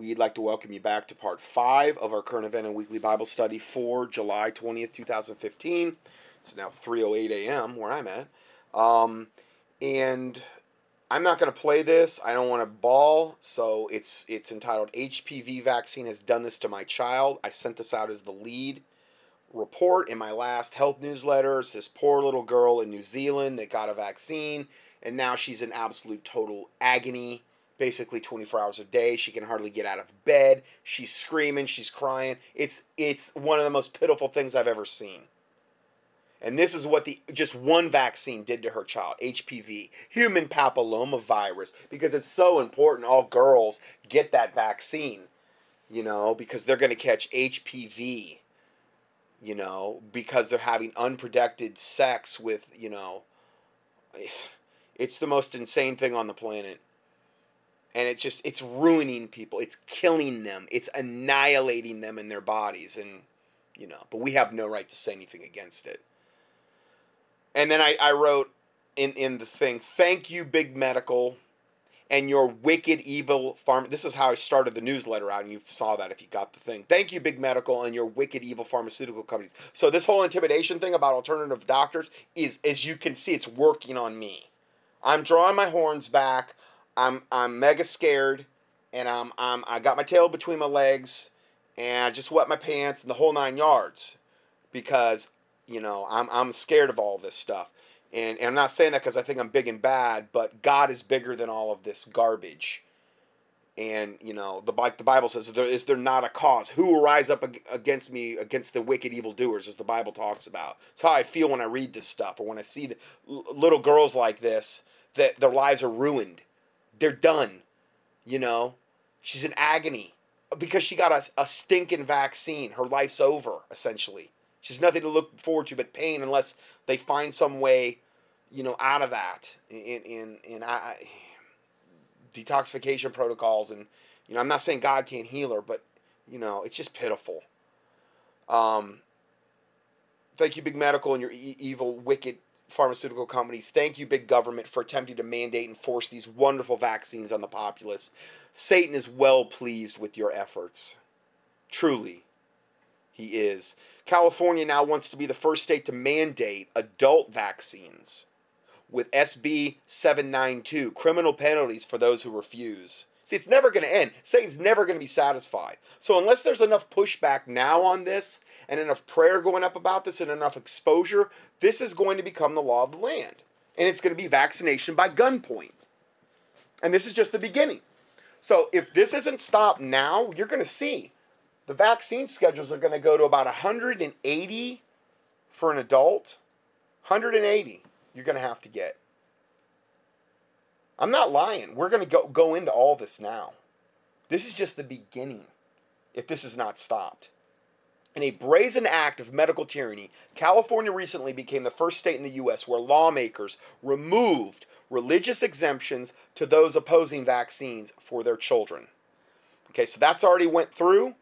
We'd like to welcome you back to part five of our current event and weekly Bible study for July 20th, 2015. It's now 3:08 a.m. where I'm at, um, and I'm not going to play this. I don't want to ball, so it's it's entitled "HPV vaccine has done this to my child." I sent this out as the lead report in my last health newsletter. It's this poor little girl in New Zealand that got a vaccine, and now she's in absolute total agony basically 24 hours a day. She can hardly get out of bed. She's screaming, she's crying. It's it's one of the most pitiful things I've ever seen. And this is what the just one vaccine did to her child, HPV, human papilloma virus, because it's so important all girls get that vaccine, you know, because they're going to catch HPV, you know, because they're having unprotected sex with, you know, it's the most insane thing on the planet and it's just it's ruining people. It's killing them. It's annihilating them in their bodies. And you know but we have no right to say anything against it. And then i, I wrote in, in the thing thank you big medical and your wicked evil farm this is how i started the newsletter out and you saw that if you got the thing. Thank you big medical and your wicked evil pharmaceutical companies. So this whole intimidation thing about alternative doctors is as you can see it's working on me. I'm drawing my horns back I'm I'm mega scared, and I'm I'm I got my tail between my legs, and I just wet my pants and the whole nine yards, because you know I'm I'm scared of all this stuff, and, and I'm not saying that because I think I'm big and bad, but God is bigger than all of this garbage. And you know, the like the Bible says, is there, is there not a cause? Who will rise up against me, against the wicked evil doers, as the Bible talks about? It's how I feel when I read this stuff, or when I see the, little girls like this that their lives are ruined they're done. You know, she's in agony because she got a, a stinking vaccine. Her life's over, essentially. She's nothing to look forward to but pain unless they find some way, you know, out of that in in in I, detoxification protocols. And you know, I'm not saying God can't heal her, but you know, it's just pitiful. Um, thank you, big medical, and your e- evil, wicked pharmaceutical companies. Thank you, big government, for attempting to mandate and force these wonderful vaccines on the populace. Satan is well pleased with your efforts. Truly, he is. California now wants to be the first state to mandate adult vaccines with SB 792, criminal penalties for those who refuse. See, it's never going to end. Satan's never going to be satisfied. So, unless there's enough pushback now on this, and enough prayer going up about this, and enough exposure, this is going to become the law of the land. And it's going to be vaccination by gunpoint. And this is just the beginning. So, if this isn't stopped now, you're going to see the vaccine schedules are going to go to about 180 for an adult. 180 you're going to have to get. I'm not lying. We're going to go, go into all this now. This is just the beginning if this is not stopped. In a brazen act of medical tyranny, California recently became the first state in the U.S. where lawmakers removed religious exemptions to those opposing vaccines for their children. Okay, so that's already went through.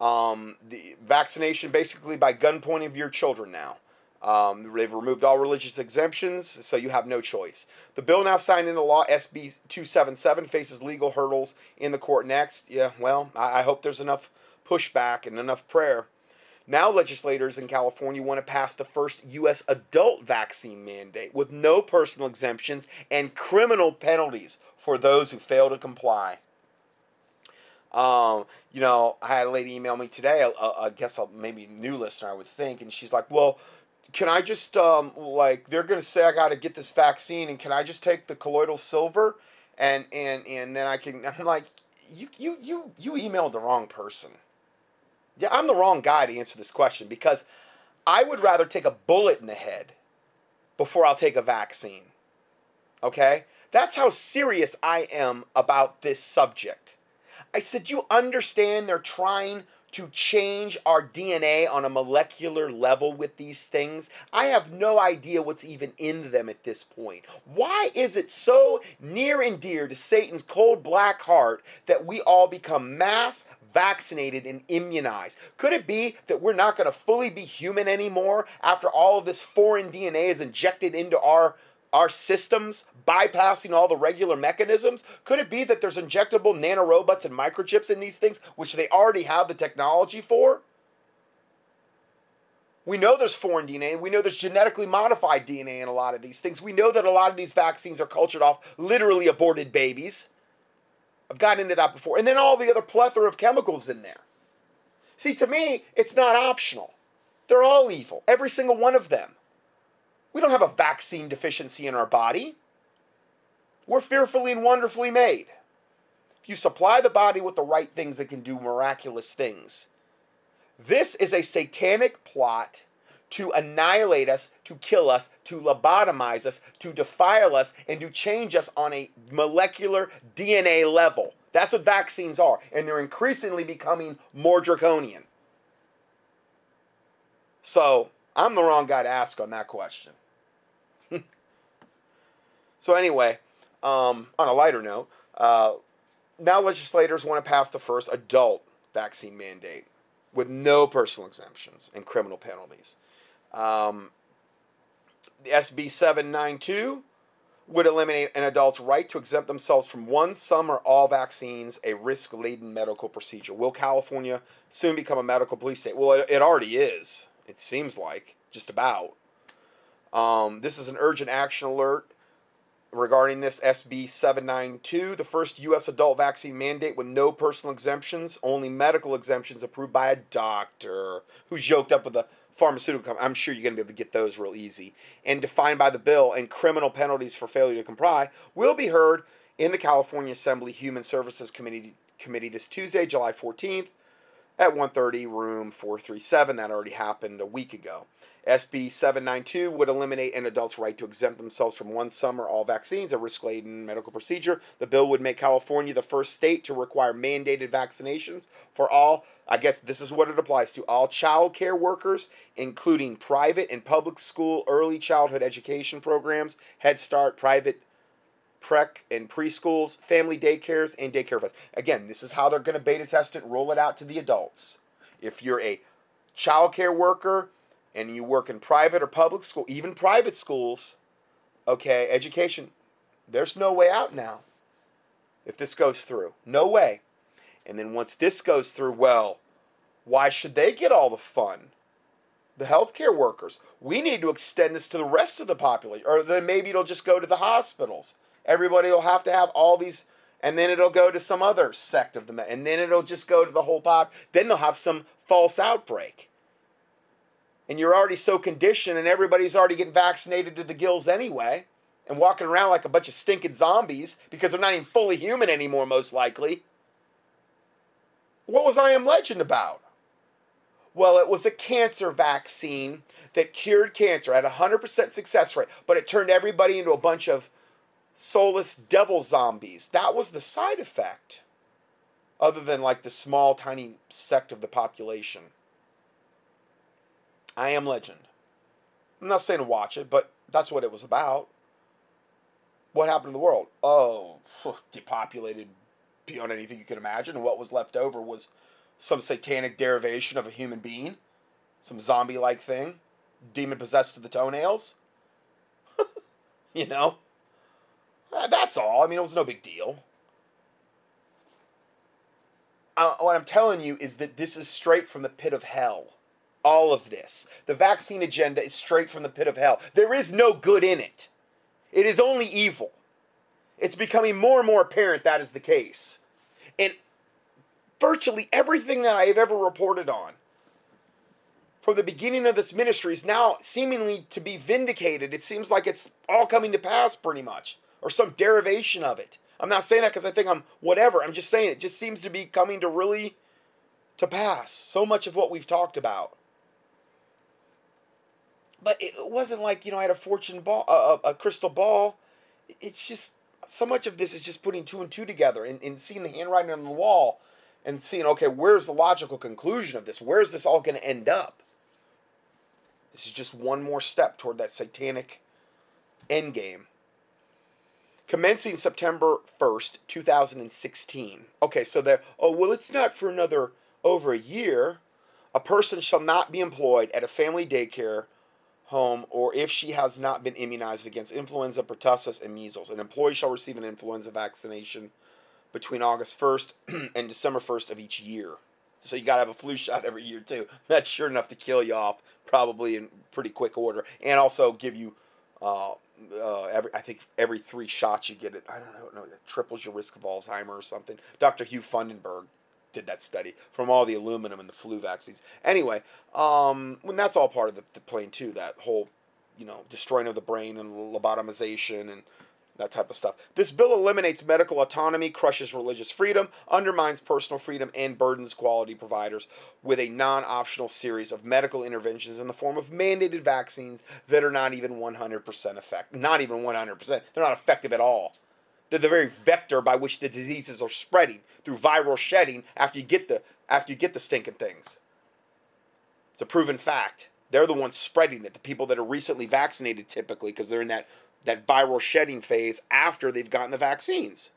Um, the vaccination basically by gunpoint of your children now. Um, they've removed all religious exemptions, so you have no choice. The bill now signed into law, SB 277, faces legal hurdles in the court next. Yeah, well, I, I hope there's enough pushback and enough prayer. Now, legislators in California want to pass the first U.S. adult vaccine mandate with no personal exemptions and criminal penalties for those who fail to comply. Um, you know, I had a lady email me today. I, I guess a maybe new listener, I would think, and she's like, "Well, can I just um like they're gonna say I gotta get this vaccine and can I just take the colloidal silver and and and then I can I'm like you you you you emailed the wrong person. Yeah, I'm the wrong guy to answer this question because I would rather take a bullet in the head before I'll take a vaccine. Okay? That's how serious I am about this subject. I said, You understand they're trying to change our DNA on a molecular level with these things. I have no idea what's even in them at this point. Why is it so near and dear to Satan's cold black heart that we all become mass vaccinated and immunized? Could it be that we're not going to fully be human anymore after all of this foreign DNA is injected into our our systems bypassing all the regular mechanisms? Could it be that there's injectable nanorobots and microchips in these things, which they already have the technology for? We know there's foreign DNA. We know there's genetically modified DNA in a lot of these things. We know that a lot of these vaccines are cultured off literally aborted babies. I've gotten into that before. And then all the other plethora of chemicals in there. See, to me, it's not optional. They're all evil, every single one of them. We don't have a vaccine deficiency in our body. We're fearfully and wonderfully made. If you supply the body with the right things it can do miraculous things, this is a satanic plot to annihilate us, to kill us, to lobotomize us, to defile us, and to change us on a molecular DNA level. That's what vaccines are, and they're increasingly becoming more draconian. So, I'm the wrong guy to ask on that question. so, anyway, um, on a lighter note, uh, now legislators want to pass the first adult vaccine mandate with no personal exemptions and criminal penalties. Um, the SB 792 would eliminate an adult's right to exempt themselves from one, some, or all vaccines, a risk laden medical procedure. Will California soon become a medical police state? Well, it, it already is, it seems like, just about. Um, this is an urgent action alert regarding this SB 792, the first U.S. adult vaccine mandate with no personal exemptions, only medical exemptions approved by a doctor who's yoked up with a pharmaceutical company. I'm sure you're going to be able to get those real easy. And defined by the bill and criminal penalties for failure to comply will be heard in the California Assembly Human Services Committee committee this Tuesday, July 14th at 130 room 437 that already happened a week ago. SB 792 would eliminate an adult's right to exempt themselves from one, some, or all vaccines, a risk laden medical procedure. The bill would make California the first state to require mandated vaccinations for all, I guess this is what it applies to, all child care workers, including private and public school early childhood education programs, Head Start, private prec and preschools, family daycares, and daycare. Again, this is how they're going to beta test it, roll it out to the adults. If you're a child care worker, and you work in private or public school, even private schools, okay, education, there's no way out now if this goes through. No way. And then once this goes through, well, why should they get all the fun? The healthcare workers. We need to extend this to the rest of the population. Or then maybe it'll just go to the hospitals. Everybody will have to have all these, and then it'll go to some other sect of the, and then it'll just go to the whole pop. Then they'll have some false outbreak and you're already so conditioned and everybody's already getting vaccinated to the gills anyway and walking around like a bunch of stinking zombies because they're not even fully human anymore, most likely. What was I Am Legend about? Well, it was a cancer vaccine that cured cancer, at a 100% success rate, but it turned everybody into a bunch of soulless devil zombies. That was the side effect, other than like the small, tiny sect of the population. I Am Legend. I'm not saying watch it, but that's what it was about. What happened to the world? Oh, depopulated beyond anything you could imagine. And what was left over was some satanic derivation of a human being, some zombie like thing, demon possessed to the toenails. you know? Uh, that's all. I mean, it was no big deal. Uh, what I'm telling you is that this is straight from the pit of hell all of this. The vaccine agenda is straight from the pit of hell. There is no good in it, it is only evil. It's becoming more and more apparent that is the case. And virtually everything that I have ever reported on from the beginning of this ministry is now seemingly to be vindicated. It seems like it's all coming to pass pretty much, or some derivation of it. I'm not saying that because I think I'm whatever. I'm just saying it just seems to be coming to really to pass. So much of what we've talked about but it wasn't like you know I had a fortune ball, a, a crystal ball. It's just so much of this is just putting two and two together and, and seeing the handwriting on the wall and seeing okay where's the logical conclusion of this? Where's this all going to end up? This is just one more step toward that satanic end game. Commencing september 1st 2016 okay so there oh well it's not for another over a year. A person shall not be employed at a family daycare home or if she has not been immunized against influenza, pertussis, and measles. An employee shall receive an influenza vaccination between August 1st and December 1st of each year. So you got to have a flu shot every year too. That's sure enough to kill you off probably in pretty quick order and also give you uh, uh, every, I think every three shots you get it. I don't know, no, it triples your risk of Alzheimer or something. Dr. Hugh Fudenberg did that study from all the aluminum and the flu vaccines. Anyway, um, when that's all part of the, the plane too, that whole, you know, destroying of the brain and lobotomization and that type of stuff. This bill eliminates medical autonomy, crushes religious freedom, undermines personal freedom, and burdens quality providers with a non optional series of medical interventions in the form of mandated vaccines that are not even 100% effective. Not even 100%. They're not effective at all. They're the very vector by which the diseases are spreading through viral shedding after you get the after you get the stinking things. It's a proven fact. They're the ones spreading it. The people that are recently vaccinated typically because they're in that that viral shedding phase after they've gotten the vaccines.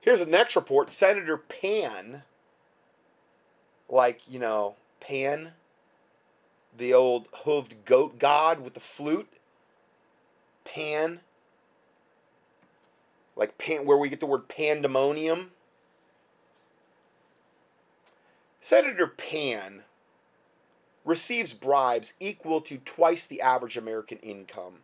Here's the next report. Senator Pan, like, you know, Pan, the old hooved goat god with the flute. Pan like pan, where we get the word pandemonium. Senator Pan receives bribes equal to twice the average American income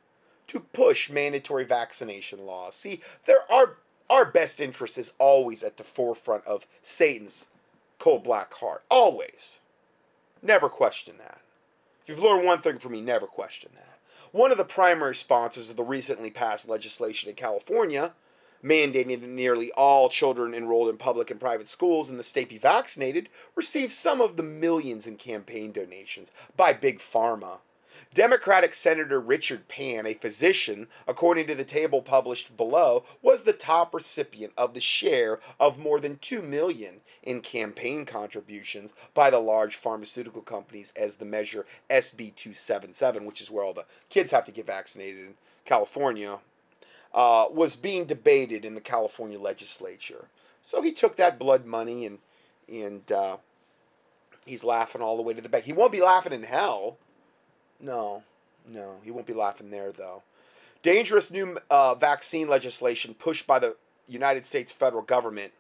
to push mandatory vaccination laws. See, there are our best interest is always at the forefront of Satan's cold black heart. Always. Never question that. If you've learned one thing from me, never question that. One of the primary sponsors of the recently passed legislation in California mandating that nearly all children enrolled in public and private schools in the state be vaccinated, received some of the millions in campaign donations by Big Pharma. Democratic Senator Richard Pan, a physician, according to the table published below, was the top recipient of the share of more than 2 million in campaign contributions by the large pharmaceutical companies as the measure SB 277, which is where all the kids have to get vaccinated in California uh, was being debated in the California legislature. So he took that blood money and and uh, he's laughing all the way to the bank. He won't be laughing in hell. No, no, he won't be laughing there though. Dangerous new uh, vaccine legislation pushed by the United States federal government.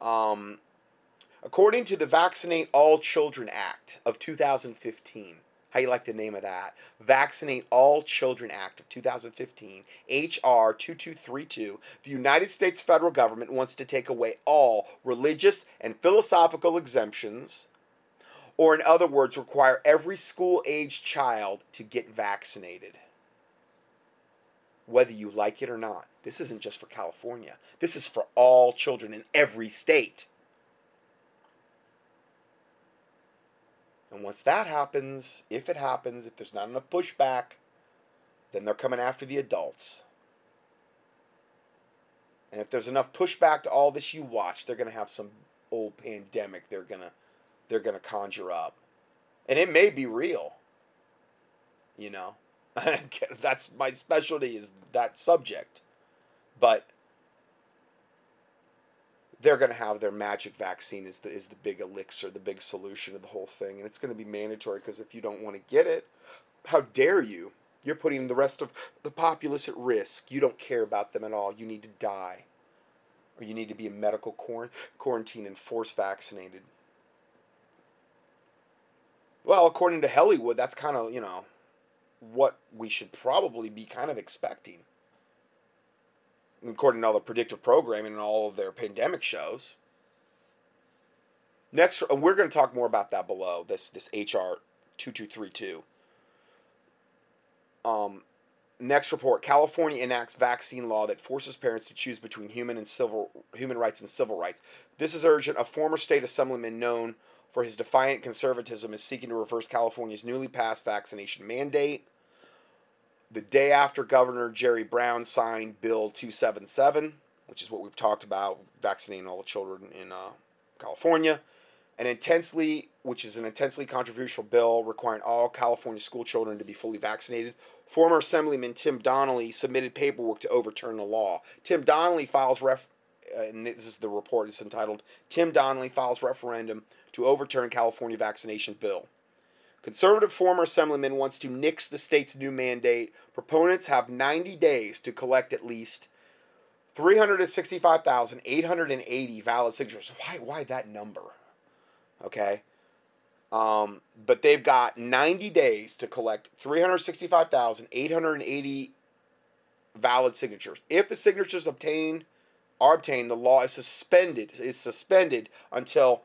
Um, according to the Vaccinate All Children Act of 2015, how you like the name of that? Vaccinate All Children Act of 2015, H.R. 2232. The United States federal government wants to take away all religious and philosophical exemptions, or in other words, require every school age child to get vaccinated. Whether you like it or not. This isn't just for California, this is for all children in every state. And once that happens, if it happens, if there's not enough pushback, then they're coming after the adults. And if there's enough pushback to all this you watch, they're going to have some old pandemic they're going to they're going to conjure up. And it may be real. You know. That's my specialty is that subject. But they're going to have their magic vaccine is the is the big elixir, the big solution of the whole thing, and it's going to be mandatory because if you don't want to get it, how dare you? You're putting the rest of the populace at risk. You don't care about them at all. You need to die, or you need to be in medical quarantine and force vaccinated. Well, according to Hollywood, that's kind of you know what we should probably be kind of expecting according to all the predictive programming and all of their pandemic shows. Next, we're going to talk more about that below this this HR two two three two. Um, next report: California enacts vaccine law that forces parents to choose between human and civil human rights and civil rights. This is urgent. A former state assemblyman known for his defiant conservatism is seeking to reverse California's newly passed vaccination mandate the day after Governor Jerry Brown signed Bill 277, which is what we've talked about, vaccinating all the children in uh, California, an intensely, which is an intensely controversial bill requiring all California school children to be fully vaccinated. Former Assemblyman Tim Donnelly submitted paperwork to overturn the law. Tim Donnelly files ref, uh, and this is the report. It's entitled "Tim Donnelly files referendum to overturn California vaccination bill." Conservative former assemblyman wants to nix the state's new mandate. Proponents have 90 days to collect at least 365,880 valid signatures. Why why that number? Okay? Um, but they've got 90 days to collect 365,880 valid signatures. If the signatures obtained are obtained, the law is suspended is suspended until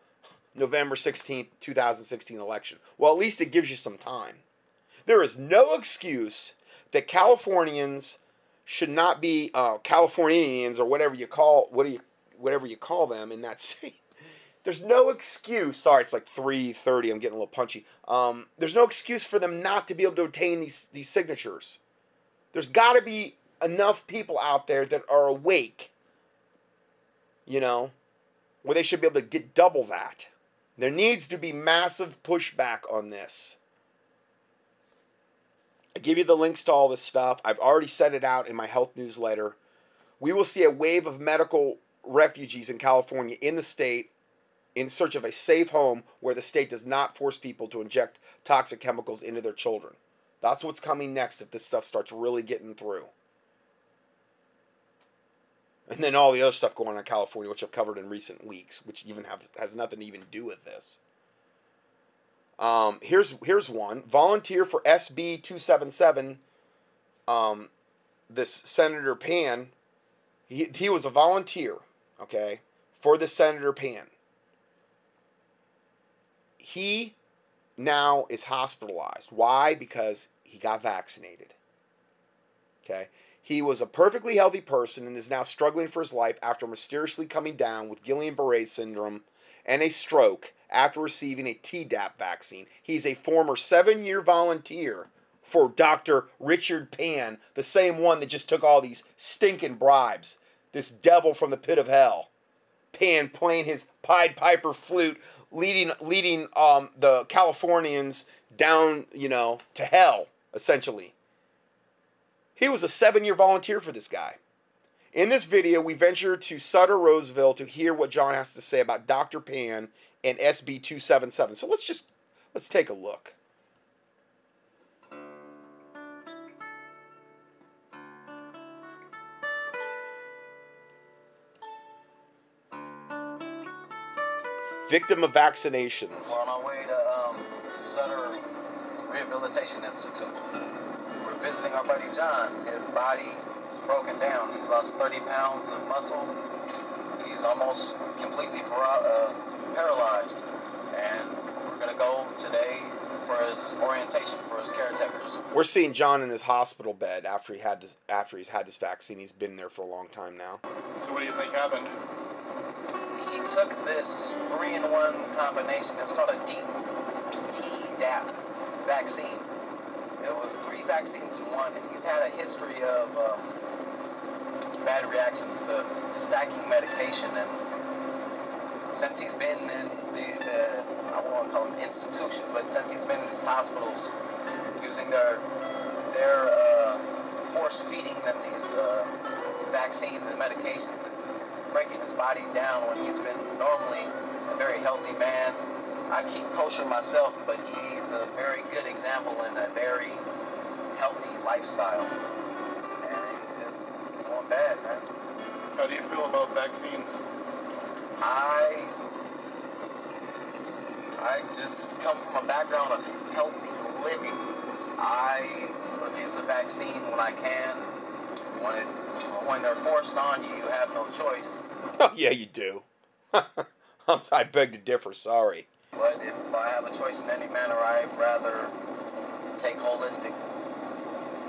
November 16th, 2016 election. Well, at least it gives you some time. There is no excuse that Californians should not be uh, Californians or whatever you call what do you whatever you call them in that state. There's no excuse. Sorry, it's like 3:30. I'm getting a little punchy. Um, there's no excuse for them not to be able to obtain these these signatures. There's got to be enough people out there that are awake. You know, where they should be able to get double that. There needs to be massive pushback on this. I give you the links to all this stuff. I've already sent it out in my health newsletter. We will see a wave of medical refugees in California in the state in search of a safe home where the state does not force people to inject toxic chemicals into their children. That's what's coming next if this stuff starts really getting through. And then all the other stuff going on in California, which I've covered in recent weeks, which even have has nothing to even do with this. Um, here's here's one volunteer for SB two seven seven. Um, this Senator Pan, he he was a volunteer, okay, for the Senator Pan. He now is hospitalized. Why? Because he got vaccinated. Okay. He was a perfectly healthy person and is now struggling for his life after mysteriously coming down with Guillain-Barré syndrome and a stroke after receiving a Tdap vaccine. He's a former seven year volunteer for Dr. Richard Pan, the same one that just took all these stinking bribes. This devil from the pit of hell. Pan playing his Pied Piper flute, leading leading um, the Californians down, you know, to hell, essentially. He was a seven year volunteer for this guy. In this video, we venture to Sutter Roseville to hear what John has to say about Dr. Pan and SB 277. So let's just let's take a look. Victim of vaccinations. We're on our way to um, Sutter Rehabilitation Institute. We're visiting our buddy John. His body is broken down. He's lost 30 pounds of muscle. He's almost completely para- uh, paralyzed. And we're going to go today for his orientation for his caretakers. We're seeing John in his hospital bed after he had this after he's had this vaccine. He's been there for a long time now. So what do you think happened? He took this three-in-one combination. It's called a D- Tdap vaccine. It was three vaccines in one, and he's had a history of um, bad reactions to stacking medication. And since he's been in these, uh, I don't call them institutions, but since he's been in these hospitals using their their uh, force feeding them these uh, these vaccines and medications, it's breaking his body down when he's been normally a very healthy man. I keep kosher myself, but he's a very good example in a very healthy lifestyle. And he's just going bad, man. How do you feel about vaccines? I I just come from a background of healthy living. I refuse a vaccine when I can. When it, when they're forced on you, you have no choice. Oh yeah, you do. I beg to differ. Sorry. But if I have a choice in any manner, I'd rather take holistic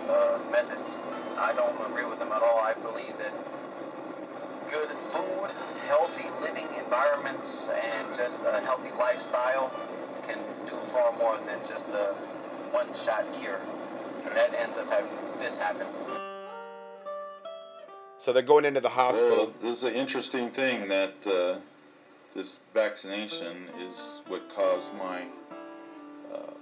uh, methods. I don't agree with them at all. I believe that good food, healthy living environments, and just a healthy lifestyle can do far more than just a one-shot cure. And that ends up having this happen. So they're going into the hospital. Well, this is an interesting thing that uh, this vaccination is what caused my uh,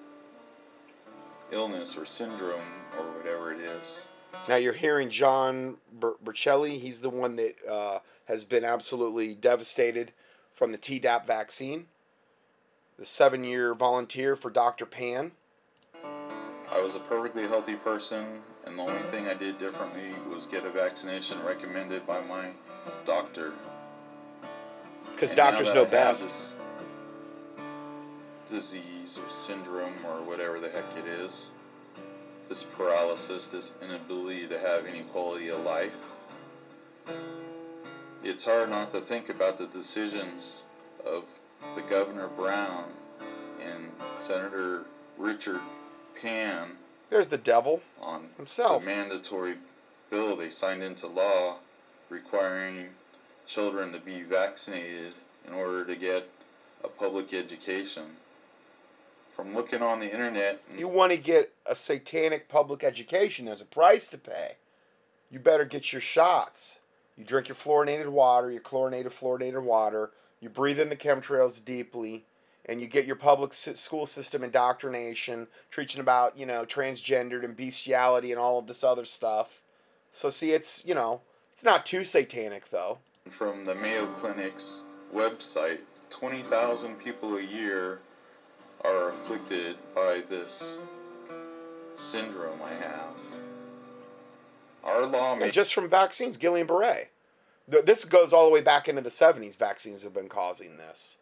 illness or syndrome or whatever it is. Now you're hearing John Ber- Bercelli. He's the one that uh, has been absolutely devastated from the Tdap vaccine. the seven year volunteer for Dr. Pan. I was a perfectly healthy person, and the only thing I did differently was get a vaccination recommended by my doctor. Because doctors know best. disease or syndrome or whatever the heck it is, this paralysis, this inability to have any quality of life, it's hard not to think about the decisions of the Governor Brown and Senator Richard Pan There's the devil on himself. the mandatory bill they signed into law requiring children to be vaccinated in order to get a public education. From looking on the internet, You want to get a satanic public education, there's a price to pay. You better get your shots. You drink your fluorinated water, your chlorinated, fluoridated water, you breathe in the chemtrails deeply, and you get your public school system indoctrination, preaching about, you know, transgendered and bestiality and all of this other stuff. So, see, it's, you know, it's not too satanic, though. From the Mayo Clinic's website, 20,000 people a year are afflicted by this syndrome I have. Our lawmakers just from vaccines, Guillain Barre. This goes all the way back into the 70s. Vaccines have been causing this,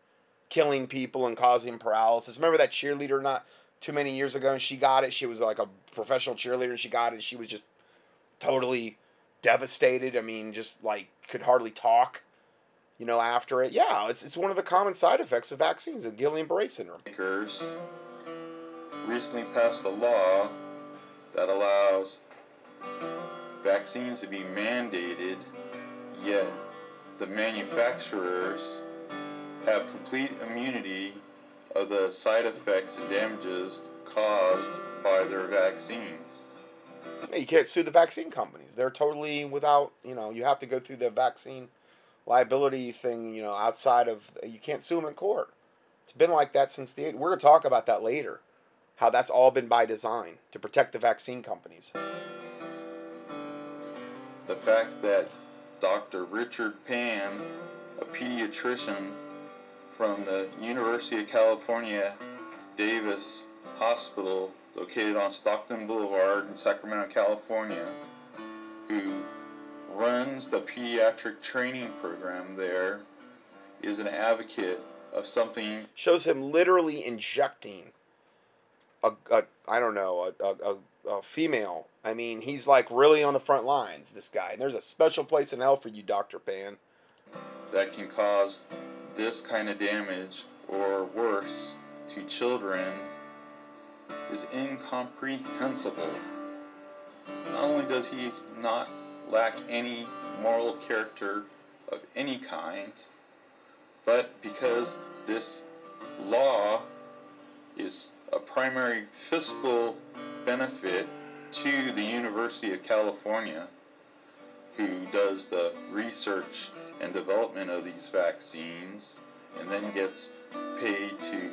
killing people and causing paralysis. Remember that cheerleader not too many years ago, and she got it. She was like a professional cheerleader, and she got it. She was just totally devastated. I mean, just like could hardly talk. You know, after it, yeah, it's it's one of the common side effects of vaccines, of Guillain Barre syndrome. recently passed a law that allows vaccines to be mandated, yet the manufacturers have complete immunity of the side effects and damages caused by their vaccines. You can't sue the vaccine companies. They're totally without, you know, you have to go through the vaccine liability thing, you know, outside of, you can't sue them in court. It's been like that since the, we're going to talk about that later. How that's all been by design to protect the vaccine companies. the fact that Dr. Richard Pan, a pediatrician from the University of California Davis Hospital, located on Stockton Boulevard in Sacramento, California, who runs the pediatric training program there, is an advocate of something Shows him literally injecting a, a I don't know, a, a, a, a female. I mean, he's like really on the front lines, this guy. And there's a special place in hell for you, Dr. Pan. that can cause this kind of damage or worse to children is incomprehensible. Not only does he not lack any moral character of any kind, but because this law is a primary fiscal benefit to the University of California, who does the research and development of these vaccines and then gets paid to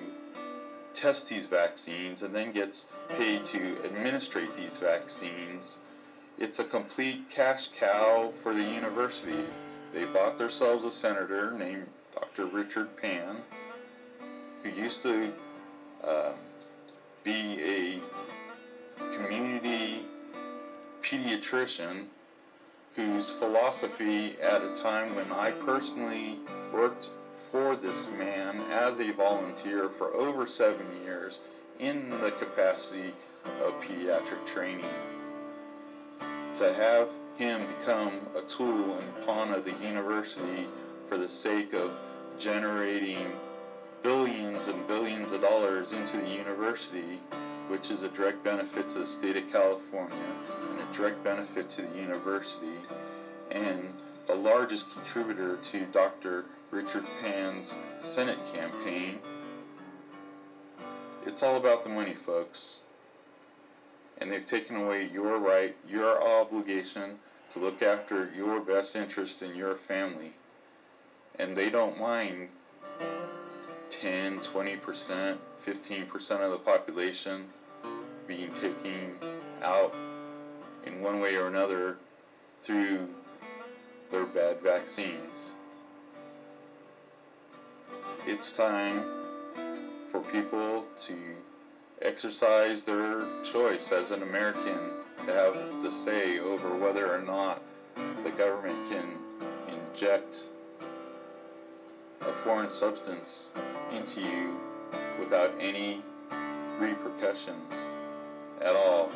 test these vaccines and then gets paid to administrate these vaccines. It's a complete cash cow for the university. They bought themselves a senator named Dr. Richard Pan, who used to uh, be a community pediatrician whose philosophy at a time when I personally worked for this man as a volunteer for over seven years in the capacity of pediatric training. To have him become a tool and pawn of the university for the sake of generating billions and billions of dollars into the university, which is a direct benefit to the state of California and a direct benefit to the university, and the largest contributor to Dr. Richard Pan's Senate campaign. It's all about the money, folks. And they've taken away your right, your obligation to look after your best interests in your family. And they don't mind 10, 20%, 15% of the population being taken out in one way or another through their bad vaccines. It's time for people to exercise their choice as an American to have the say over whether or not the government can inject a foreign substance into you without any repercussions at all.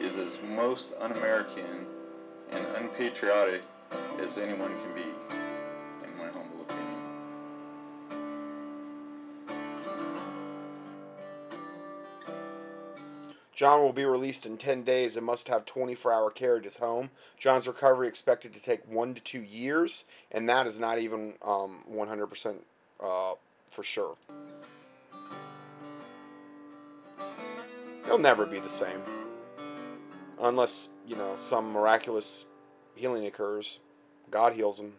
Is as most un-American and unpatriotic as anyone can be, John will be released in 10 days and must have 24 hour care at his home. John's recovery expected to take one to two years, and that is not even um, 100% uh, for sure. He'll never be the same. Unless, you know, some miraculous healing occurs. God heals him.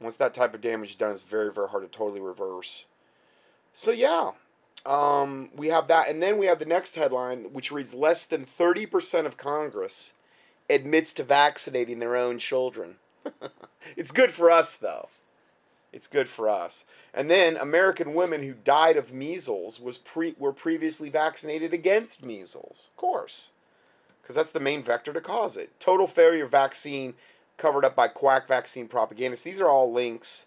Once that type of damage is done, it's very, very hard to totally reverse. So, yeah, um, we have that, and then we have the next headline, which reads: "Less than thirty percent of Congress admits to vaccinating their own children." it's good for us, though. It's good for us. And then American women who died of measles was pre were previously vaccinated against measles, of course, because that's the main vector to cause it. Total failure vaccine covered up by quack vaccine propagandists. These are all links.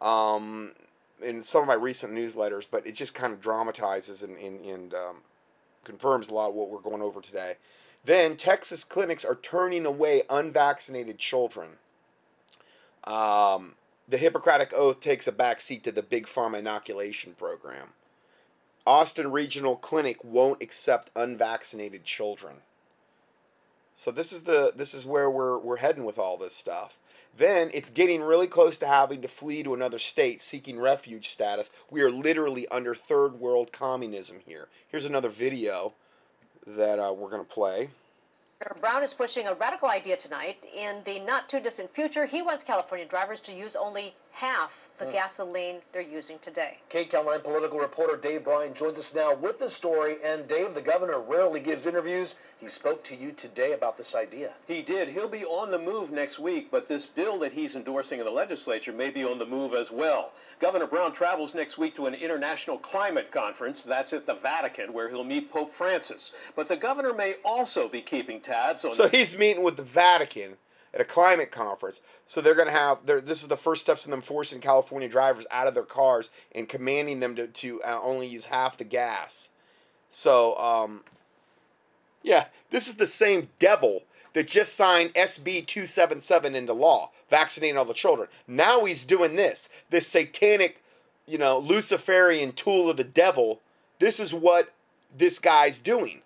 Um, in some of my recent newsletters, but it just kind of dramatizes and, and, and um, confirms a lot of what we're going over today. Then Texas clinics are turning away unvaccinated children. Um, the Hippocratic Oath takes a backseat to the big pharma inoculation program. Austin Regional Clinic won't accept unvaccinated children. So this is the this is where we're we're heading with all this stuff. Then it's getting really close to having to flee to another state seeking refuge status. We are literally under third world communism here. Here's another video that uh, we're going to play. Brown is pushing a radical idea tonight. In the not too distant future, he wants California drivers to use only half the hmm. gasoline they're using today. KCAL 9 political reporter Dave Bryan joins us now with the story. And Dave, the governor rarely gives interviews. He spoke to you today about this idea. He did. He'll be on the move next week, but this bill that he's endorsing in the legislature may be on the move as well. Governor Brown travels next week to an international climate conference. That's at the Vatican, where he'll meet Pope Francis. But the governor may also be keeping tabs on. So he's meeting with the Vatican at a climate conference. So they're going to have this is the first steps in them forcing California drivers out of their cars and commanding them to, to uh, only use half the gas. So um, yeah, this is the same devil that just signed SB 277 into law, vaccinating all the children. Now he's doing this, this satanic, you know, Luciferian tool of the devil. This is what this guy's doing.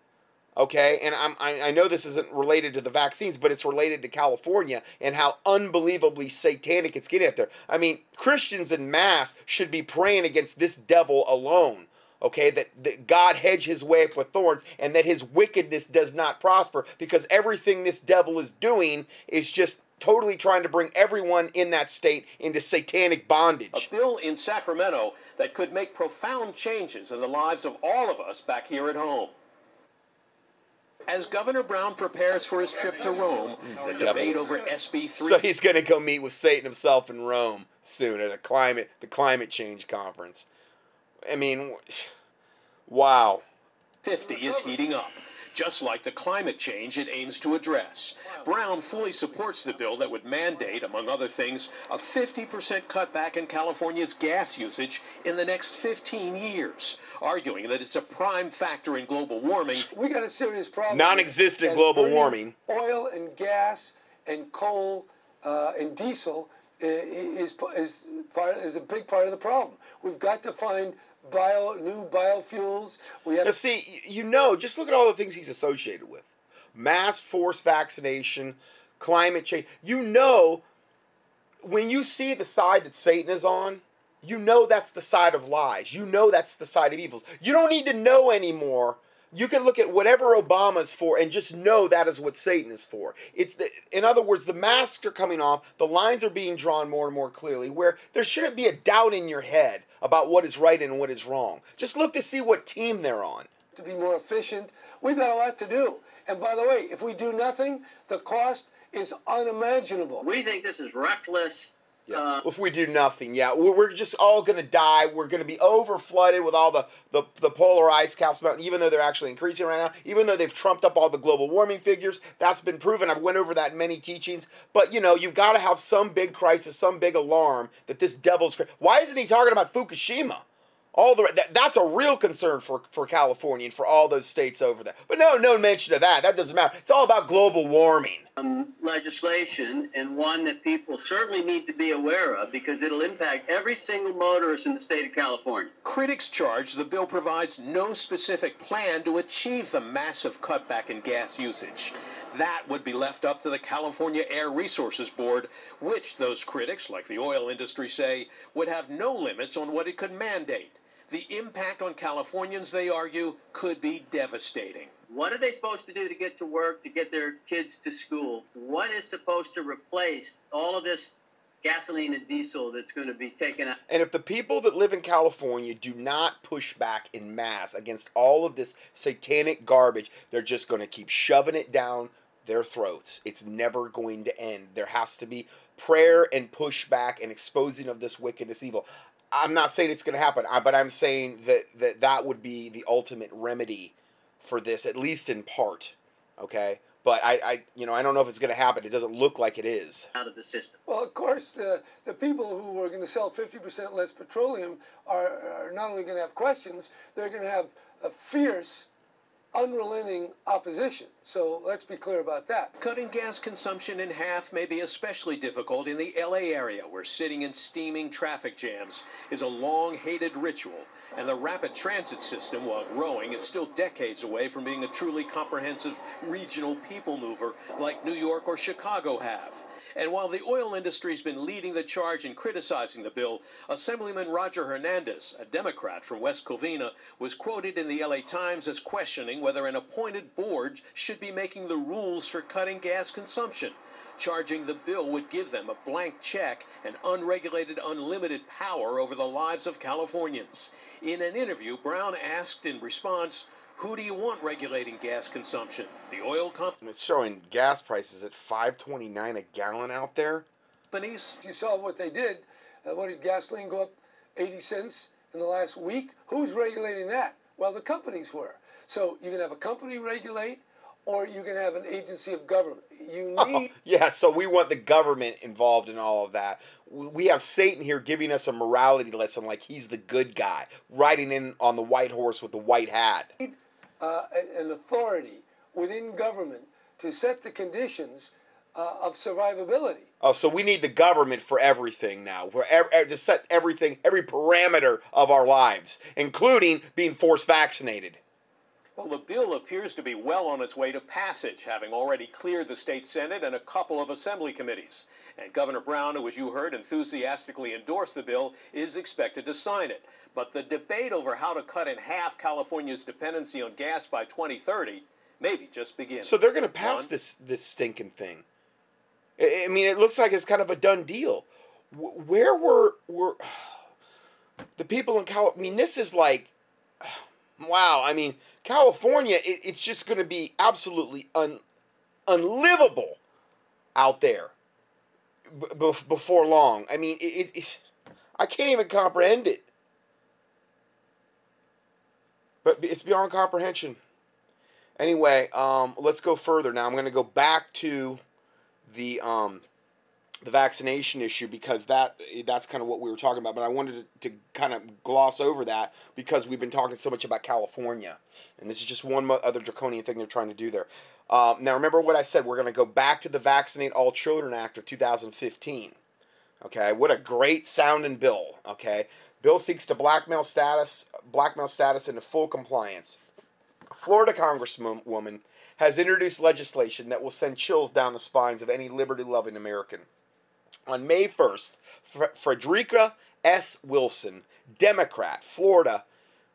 Okay, and I'm, I, I know this isn't related to the vaccines, but it's related to California and how unbelievably satanic it's getting out there. I mean, Christians in mass should be praying against this devil alone okay that, that god hedge his way up with thorns and that his wickedness does not prosper because everything this devil is doing is just totally trying to bring everyone in that state into satanic bondage A bill in Sacramento that could make profound changes in the lives of all of us back here at home. As Governor Brown prepares for his trip to Rome, mm, the debate over SB 3 so he's going to go meet with satan himself in rome soon at a climate the climate change conference. I mean wow. 50 is heating up, just like the climate change it aims to address. Brown fully supports the bill that would mandate, among other things, a 50% cutback in California's gas usage in the next 15 years, arguing that it's a prime factor in global warming. We got a serious problem. Non-existent global warming. Oil and gas and coal uh, and diesel i- i- is is part is a big part of the problem. We've got to find bio new biofuels. We have Now, see, you know, just look at all the things he's associated with mass force vaccination, climate change. You know, when you see the side that Satan is on, you know that's the side of lies. You know that's the side of evils. You don't need to know anymore. You can look at whatever Obama's for and just know that is what Satan is for. It's the, in other words, the masks are coming off, the lines are being drawn more and more clearly, where there shouldn't be a doubt in your head about what is right and what is wrong. Just look to see what team they're on. to be more efficient. We've got a lot to do. And by the way, if we do nothing, the cost is unimaginable. We think this is reckless Yeah. Uh, if we do nothing, yeah, we're, we're just all gonna die. We're gonna be over flooded with all the, the the polar ice caps melting. Even though they're actually increasing right now, even though they've trumped up all the global warming figures, that's been proven. I've went over that in many teachings. But you know, you've got to have some big crisis, some big alarm that this devil's. Why isn't he talking about Fukushima? All the that, that's a real concern for for California and for all those states over there. But no, no mention of that. That doesn't matter. It's all about global warming. um, legislation and one that people certainly need to be aware of because it'll impact every single motorist in the state of California. Critics charge the bill provides no specific plan to achieve the massive cutback in gas usage. That would be left up to the California Air Resources Board, which those critics, like the oil industry, say would have no limits on what it could mandate. The impact on Californians, they argue, could be devastating. What are they supposed to do to get to work, to get their kids to school? What is supposed to replace all of this gasoline and diesel that's going to be taken out? And if the people that live in California do not push back in mass against all of this satanic garbage, they're just going to keep shoving it down their throats. It's never going to end. There has to be prayer and pushback and exposing of this wickedness evil. I'm not saying it's going to happen, but I'm saying that, that that would be the ultimate remedy for this, at least in part. Okay? But I, I you know, I don't know if it's going to happen. It doesn't look like it is. out of the system. Well, of course, the, the people who are going to sell 50% less petroleum are, are not only going to have questions, they're going to have a fierce, unrelenting opposition. So let's be clear about that. Cutting gas consumption in half may be especially difficult in the LA area, where sitting in steaming traffic jams is a long hated ritual, and the rapid transit system, while growing, is still decades away from being a truly comprehensive regional people mover like New York or Chicago have. And while the oil industry's been leading the charge in criticizing the bill, Assemblyman Roger Hernandez, a Democrat from West Covina, was quoted in the LA Times as questioning whether an appointed board should be making the rules for cutting gas consumption, charging the bill would give them a blank check and unregulated, unlimited power over the lives of Californians. In an interview, Brown asked in response, who do you want regulating gas consumption? The oil And it's showing gas prices at 5.29 a gallon out there. companies? You saw what they did, uh, what did gasoline go up 80 cents in the last week? Who's regulating that? Well, the companies were. So you can have a company regulate, or you can have an agency of government. You need. Yeah, so we want the government involved in all of that. We have Satan here giving us a morality lesson like he's the good guy, riding in on the white horse with the white hat. Uh, an authority within government to set the conditions uh, of survivability. Oh, so we need the government for everything now. We're ev- to set everything, every parameter of our lives, including being force vaccinated. Well, the bill appears to be well on its way to passage, having already cleared the state Senate and a couple of assembly committees. And Governor Brown, who, as you heard, enthusiastically endorsed the bill, is expected to sign it. But the debate over how to cut in half California's dependency on gas by 2030 maybe just begins. So they're going to pass this this stinking thing. I mean, it looks like it's kind of a done deal. Where were were the people in Cal? I mean, this is like, wow. I mean, California. It, it's just going to be absolutely un, unlivable out there b- before long. I mean, it, it, I can't even comprehend it. But it's beyond comprehension. Anyway, um, let's go further now. I'm going to go back to the um, the vaccination issue because that that's kind of what we were talking about. But I wanted to, to kind of gloss over that because we've been talking so much about California, and this is just one other draconian thing they're trying to do there. Um, now, remember what I said. We're going to go back to the Vaccinate All Children Act of 2015. Okay, what a great sounding bill. Okay, bill seeks to blackmail status blackmail status into full compliance. Florida Congresswoman has introduced legislation that will send chills down the spines of any liberty-loving American. On May 1st, Fre- Frederica S. Wilson, Democrat, Florida,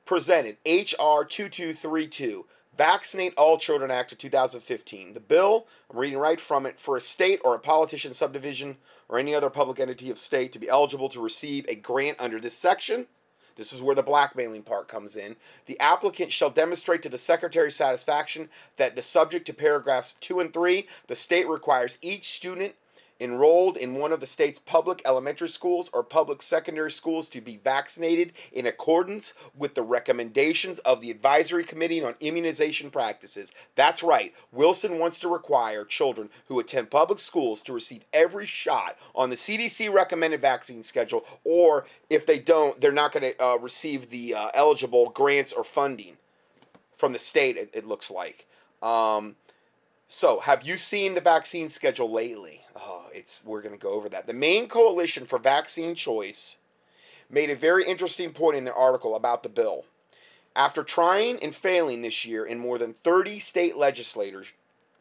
presented H.R. 2232, Vaccinate All Children Act of 2015. The bill, I'm reading right from it, for a state or a politician subdivision or any other public entity of state to be eligible to receive a grant under this section. This is where the blackmailing part comes in. The applicant shall demonstrate to the secretary's satisfaction that the subject to paragraphs 2 and 3, the state requires each student enrolled in one of the state's public elementary schools or public secondary schools to be vaccinated in accordance with the recommendations of the Advisory Committee on Immunization Practices. That's right, Wilson wants to require children who attend public schools to receive every shot on the CDC recommended vaccine schedule, or if they don't, they're not going to uh, receive the uh, eligible grants or funding from the state, it, it looks like. Um, so, have you seen the vaccine schedule lately? Oh, it's we're going to go over that. The Maine coalition for vaccine choice made a very interesting point in their article about the bill. After trying and failing this year in more than 30 state legislators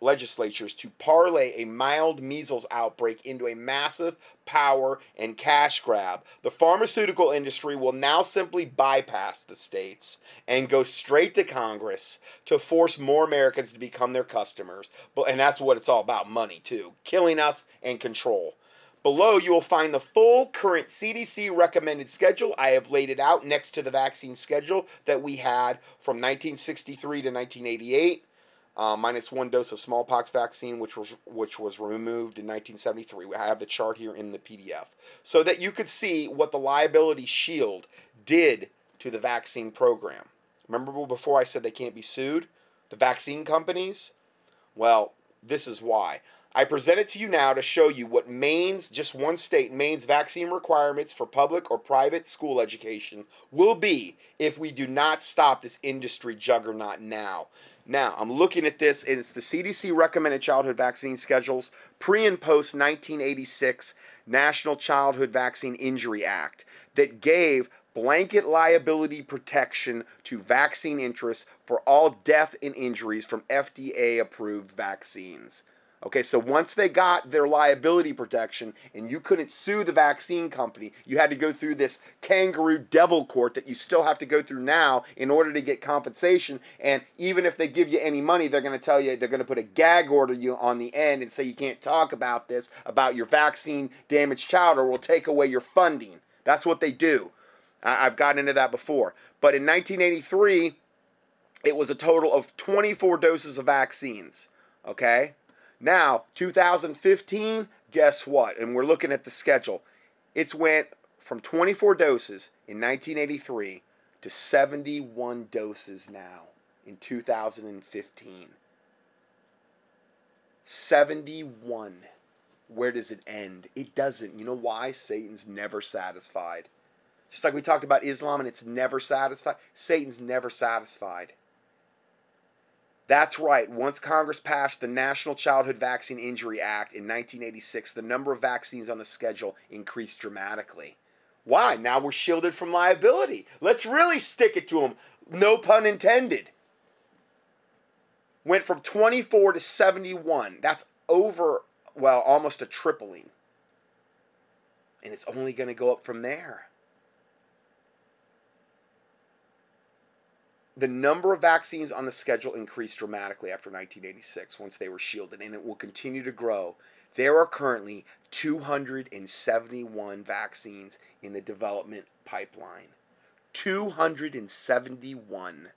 legislatures to parlay a mild measles outbreak into a massive power and cash grab. The pharmaceutical industry will now simply bypass the states and go straight to Congress to force more Americans to become their customers. But and that's what it's all about, money too. Killing us and control. Below, you will find the full current CDC recommended schedule. I have laid it out next to the vaccine schedule that we had from 1963 to 1988 uh, minus one dose of smallpox vaccine, which was which was removed in 1973. I have the chart here in the PDF, so that you could see what the liability shield did to the vaccine program. Remember before I said they can't be sued, the vaccine companies. Well, this is why. I present it to you now to show you what Maine's, just one state, Maine's vaccine requirements for public or private school education will be if we do not stop this industry juggernaut now. Now, I'm looking at this, and it's the CDC recommended childhood vaccine schedules, pre and post 1986 National Childhood Vaccine Injury Act, that gave blanket liability protection to vaccine interests for all death and injuries from FDA approved vaccines. Okay, so once they got their liability protection and you couldn't sue the vaccine company, you had to go through this kangaroo devil court that you still have to go through now in order to get compensation. And even if they give you any money, they're going to tell you they're going to put a gag order you on the end and say you can't talk about this, about your vaccine damaged child, or we'll take away your funding. That's what they do. I've gotten into that before. But in 1983, it was a total of 24 doses of vaccines. Okay? Now, 2015, guess what? And we're looking at the schedule. It's went from 24 doses in 1983 to 71 doses now in 2015. 71. Where does it end? It doesn't. You know why? Satan's never satisfied. Just like we talked about Islam and it's never satisfied, Satan's never satisfied. That's right. Once Congress passed the National Childhood Vaccine Injury Act in 1986, the number of vaccines on the schedule increased dramatically. Why? Now we're shielded from liability. Let's really stick it to them. No pun intended. Went from 24 to 71. That's over, well, almost a tripling. And it's only going to go up from there. The number of vaccines on the schedule increased dramatically after 1986 once they were shielded, and it will continue to grow. There are currently 271 vaccines in the development pipeline. 271.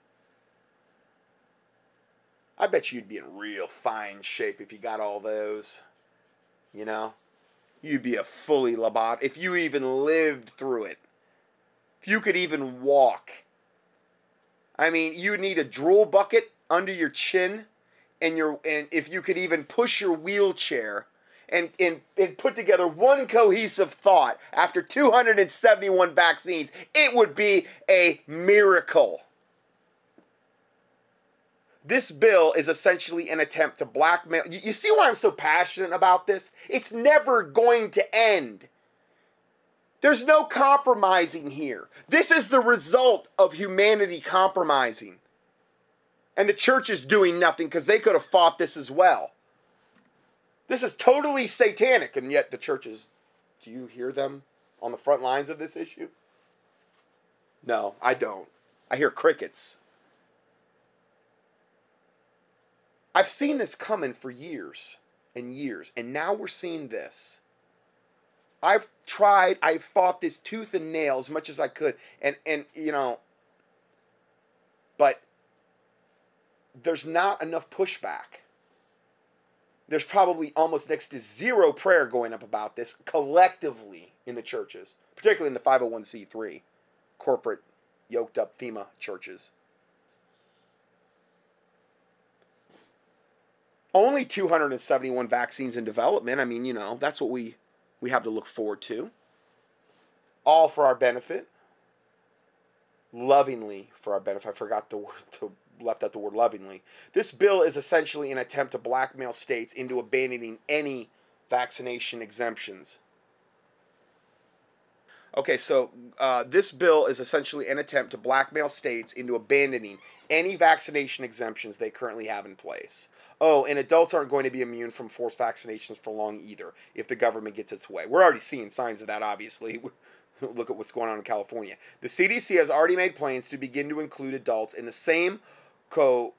I bet you'd be in real fine shape if you got all those. You know? You'd be a fully lobot if you even lived through it. If you could even walk I mean, you need a drool bucket under your chin, and your and if you could even push your wheelchair and, and, and put together one cohesive thought after 271 vaccines, it would be a miracle. This bill is essentially an attempt to blackmail. You, you see why I'm so passionate about this? It's never going to end. There's no compromising here. This is the result of humanity compromising. And the church is doing nothing because they could have fought this as well. This is totally satanic, and yet the church is. do you hear them on the front lines of this issue? No, I don't. I hear crickets. I've seen this coming for years and years, and now we're seeing this. I've tried, I fought this tooth and nail as much as I could, and and you know, but there's not enough pushback. there's probably almost next to zero prayer going up about this collectively in the churches, particularly in the 501c3 corporate yoked up FEMA churches. Only 271 vaccines in development. I mean, you know, that's what we we have to look forward to. All for our benefit. Lovingly for our benefit. I forgot the word to left out the word lovingly. This bill is essentially an attempt to blackmail states into abandoning any vaccination exemptions. Okay, so uh, this bill is essentially an attempt to blackmail states into abandoning any vaccination exemptions they currently have in place. Oh, and adults aren't going to be immune from forced vaccinations for long either if the government gets its way. We're already seeing signs of that, obviously. Look at what's going on in California. The CDC has already made plans to begin to include adults in the same co-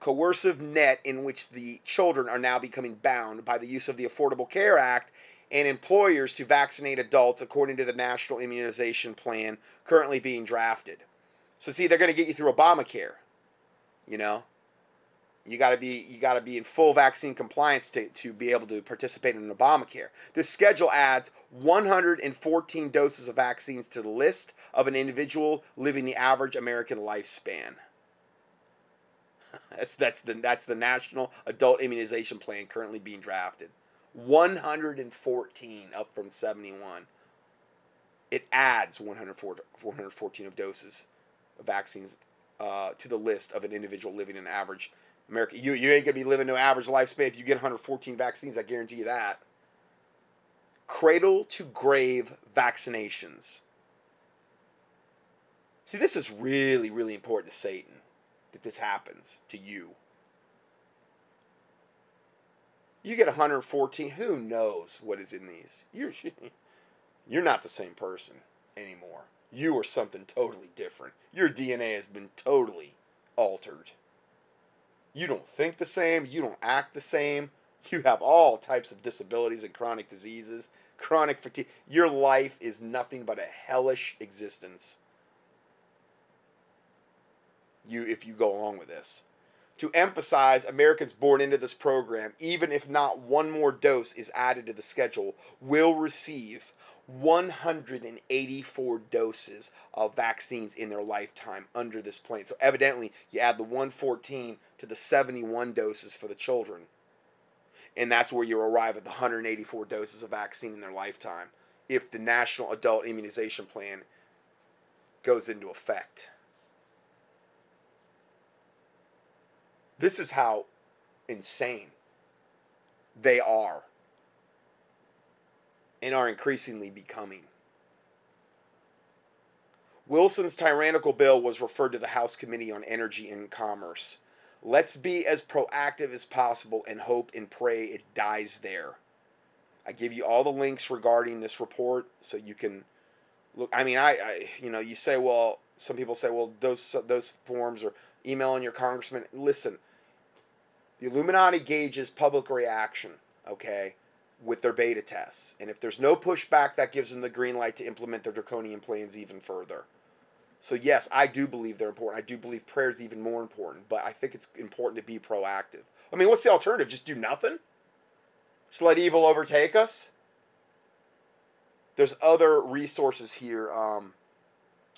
coercive net in which the children are now becoming bound by the use of the Affordable Care Act and employers to vaccinate adults according to the national immunization plan currently being drafted. So see, they're going to get you through Obamacare. You know, you got to be you got to be in full vaccine compliance to, to be able to participate in Obamacare. This schedule adds 114 doses of vaccines to the list of an individual living the average American lifespan. That's that's the that's the national adult immunization plan currently being drafted. 114 up from 71. It adds 114 of doses of vaccines uh, to the list of an individual living an average America. You, you ain't gonna be living no average lifespan if you get 114 vaccines. I guarantee you that. Cradle to grave vaccinations. See, this is really, really important to Satan that this happens to you. You get 114, who knows what is in these? You're you're not the same person anymore. You are something totally different. Your DNA has been totally altered. You don't think the same, you don't act the same. You have all types of disabilities and chronic diseases, chronic fatigue. Your life is nothing but a hellish existence you if you go along with this. To emphasize Americans born into this program, even if not one more dose is added to the schedule, will receive 184 doses of vaccines in their lifetime under this plan. So evidently, you add the 114 to the 71 doses for the children. And that's where you arrive at the 184 doses of vaccine in their lifetime if the National Adult Immunization Plan goes into effect. This is how insane they are and are increasingly becoming. Wilson's tyrannical bill was referred to the House Committee on Energy and Commerce. Let's be as proactive as possible and hope and pray it dies there. I give you all the links regarding this report so you can look. I mean, I, I you know, you say, well, some people say, well, those those forms or emailing your congressman. Listen, the Illuminati gauges public reaction, okay, with their beta tests. And if there's no pushback, that gives them the green light to implement their draconian plans even further. So, yes, I do believe they're important. I do believe prayer is even more important, but I think it's important to be proactive. I mean, what's the alternative? Just do nothing? Just let evil overtake us? There's other resources here, um,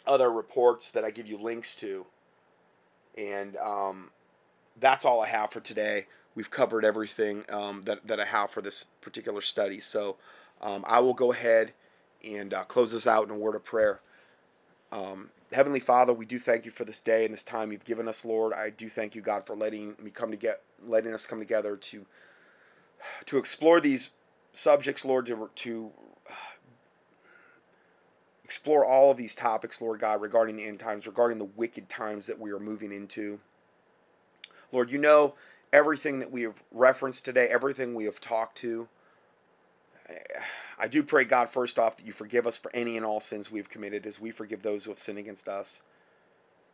other reports that I give you links to. And um, that's all I have for today. We've covered everything um, that, that I have for this particular study. So um, I will go ahead and uh, close this out in a word of prayer. Um, Heavenly Father, we do thank you for this day and this time you've given us, Lord. I do thank you, God, for letting me come to get, letting us come together to to explore these subjects, Lord, to to explore all of these topics, Lord God, regarding the end times, regarding the wicked times that we are moving into. Lord, you know everything that we have referenced today, everything we have talked to. I do pray, God, first off, that you forgive us for any and all sins we've committed as we forgive those who have sinned against us.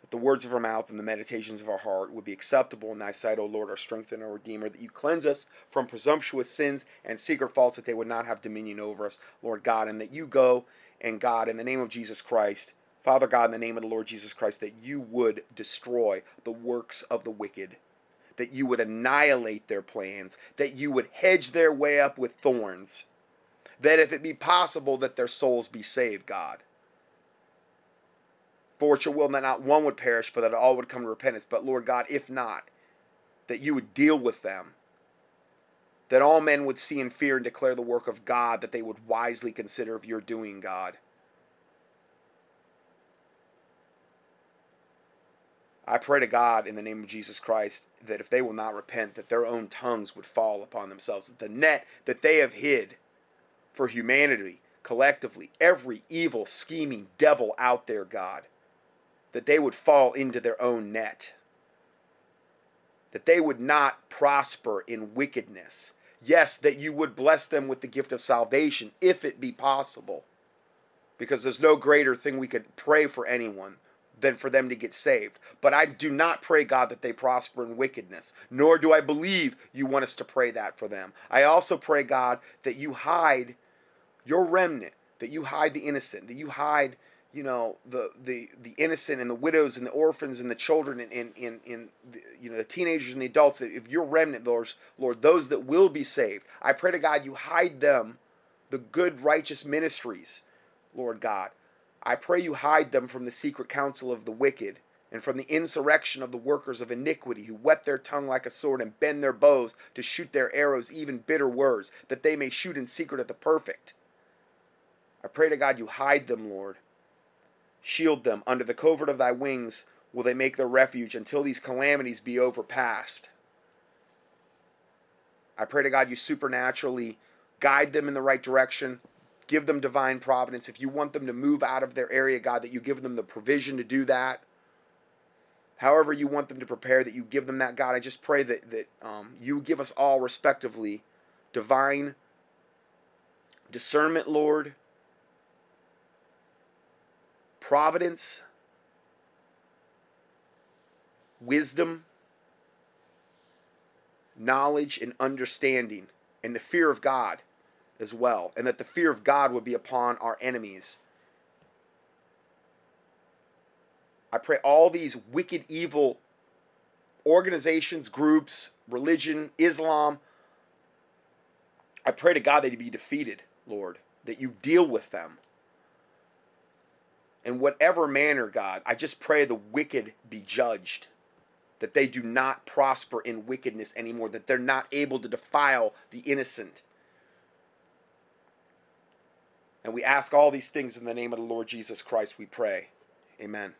That the words of our mouth and the meditations of our heart would be acceptable in thy sight, O Lord, our strength and our Redeemer, that you cleanse us from presumptuous sins and secret faults, that they would not have dominion over us, Lord God, and that you go and God, in the name of Jesus Christ, Father God, in the name of the Lord Jesus Christ, that you would destroy the works of the wicked that you would annihilate their plans, that you would hedge their way up with thorns, that if it be possible that their souls be saved, God. For it's your will that not one would perish, but that all would come to repentance. But Lord God, if not, that you would deal with them, that all men would see and fear and declare the work of God, that they would wisely consider of your doing, God. I pray to God in the name of Jesus Christ that if they will not repent, that their own tongues would fall upon themselves, that the net that they have hid for humanity collectively, every evil, scheming devil out there, God, that they would fall into their own net, that they would not prosper in wickedness. Yes, that you would bless them with the gift of salvation if it be possible, because there's no greater thing we could pray for anyone than for them to get saved. But I do not pray, God, that they prosper in wickedness, nor do I believe you want us to pray that for them. I also pray, God, that you hide your remnant, that you hide the innocent, that you hide, you know, the the the innocent and the widows and the orphans and the children and in in, you know the teenagers and the adults. That if your remnant, Lord, Lord, those that will be saved, I pray to God you hide them, the good righteous ministries, Lord God. I pray you hide them from the secret counsel of the wicked and from the insurrection of the workers of iniquity who whet their tongue like a sword and bend their bows to shoot their arrows, even bitter words, that they may shoot in secret at the perfect. I pray to God you hide them, Lord. Shield them under the covert of thy wings will they make their refuge until these calamities be overpassed. I pray to God you supernaturally guide them in the right direction, give them divine providence. If you want them to move out of their area, God, that you give them the provision to do that. However, you want them to prepare, that you give them that, God. I just pray that, that um, you give us all, respectively, divine discernment, Lord, providence, wisdom, knowledge, and understanding, and the fear of God as well, and that the fear of God would be upon our enemies. I pray all these wicked, evil organizations, groups, religion, Islam, I pray to God that He be defeated, Lord, that you deal with them. In whatever manner, God, I just pray the wicked be judged, that they do not prosper in wickedness anymore, that they're not able to defile the innocent. And we ask all these things in the name of the Lord Jesus Christ, we pray. Amen.